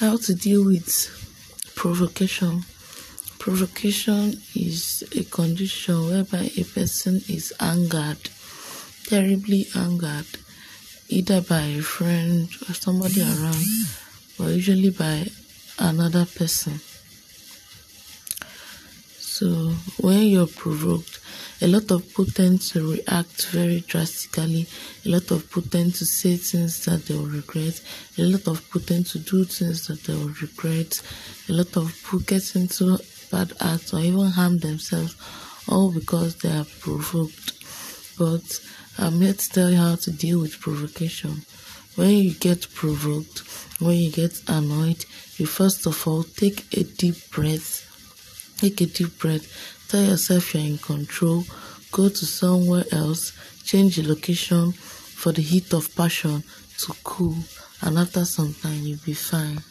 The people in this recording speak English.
How to deal with provocation. Provocation is a condition whereby a person is angered, terribly angered, either by a friend or somebody around, or usually by another person. So when you're provoked, a lot of people tend to react very drastically. A lot of people tend to say things that they will regret. A lot of people tend to do things that they will regret. A lot of people get into bad acts or even harm themselves, all because they are provoked. But I'm here to tell you how to deal with provocation. When you get provoked, when you get annoyed, you first of all take a deep breath. Take a deep breath Tell yourself you're in control. Go to somewhere else. Change the location for the heat of passion to cool. And after some time, you'll be fine.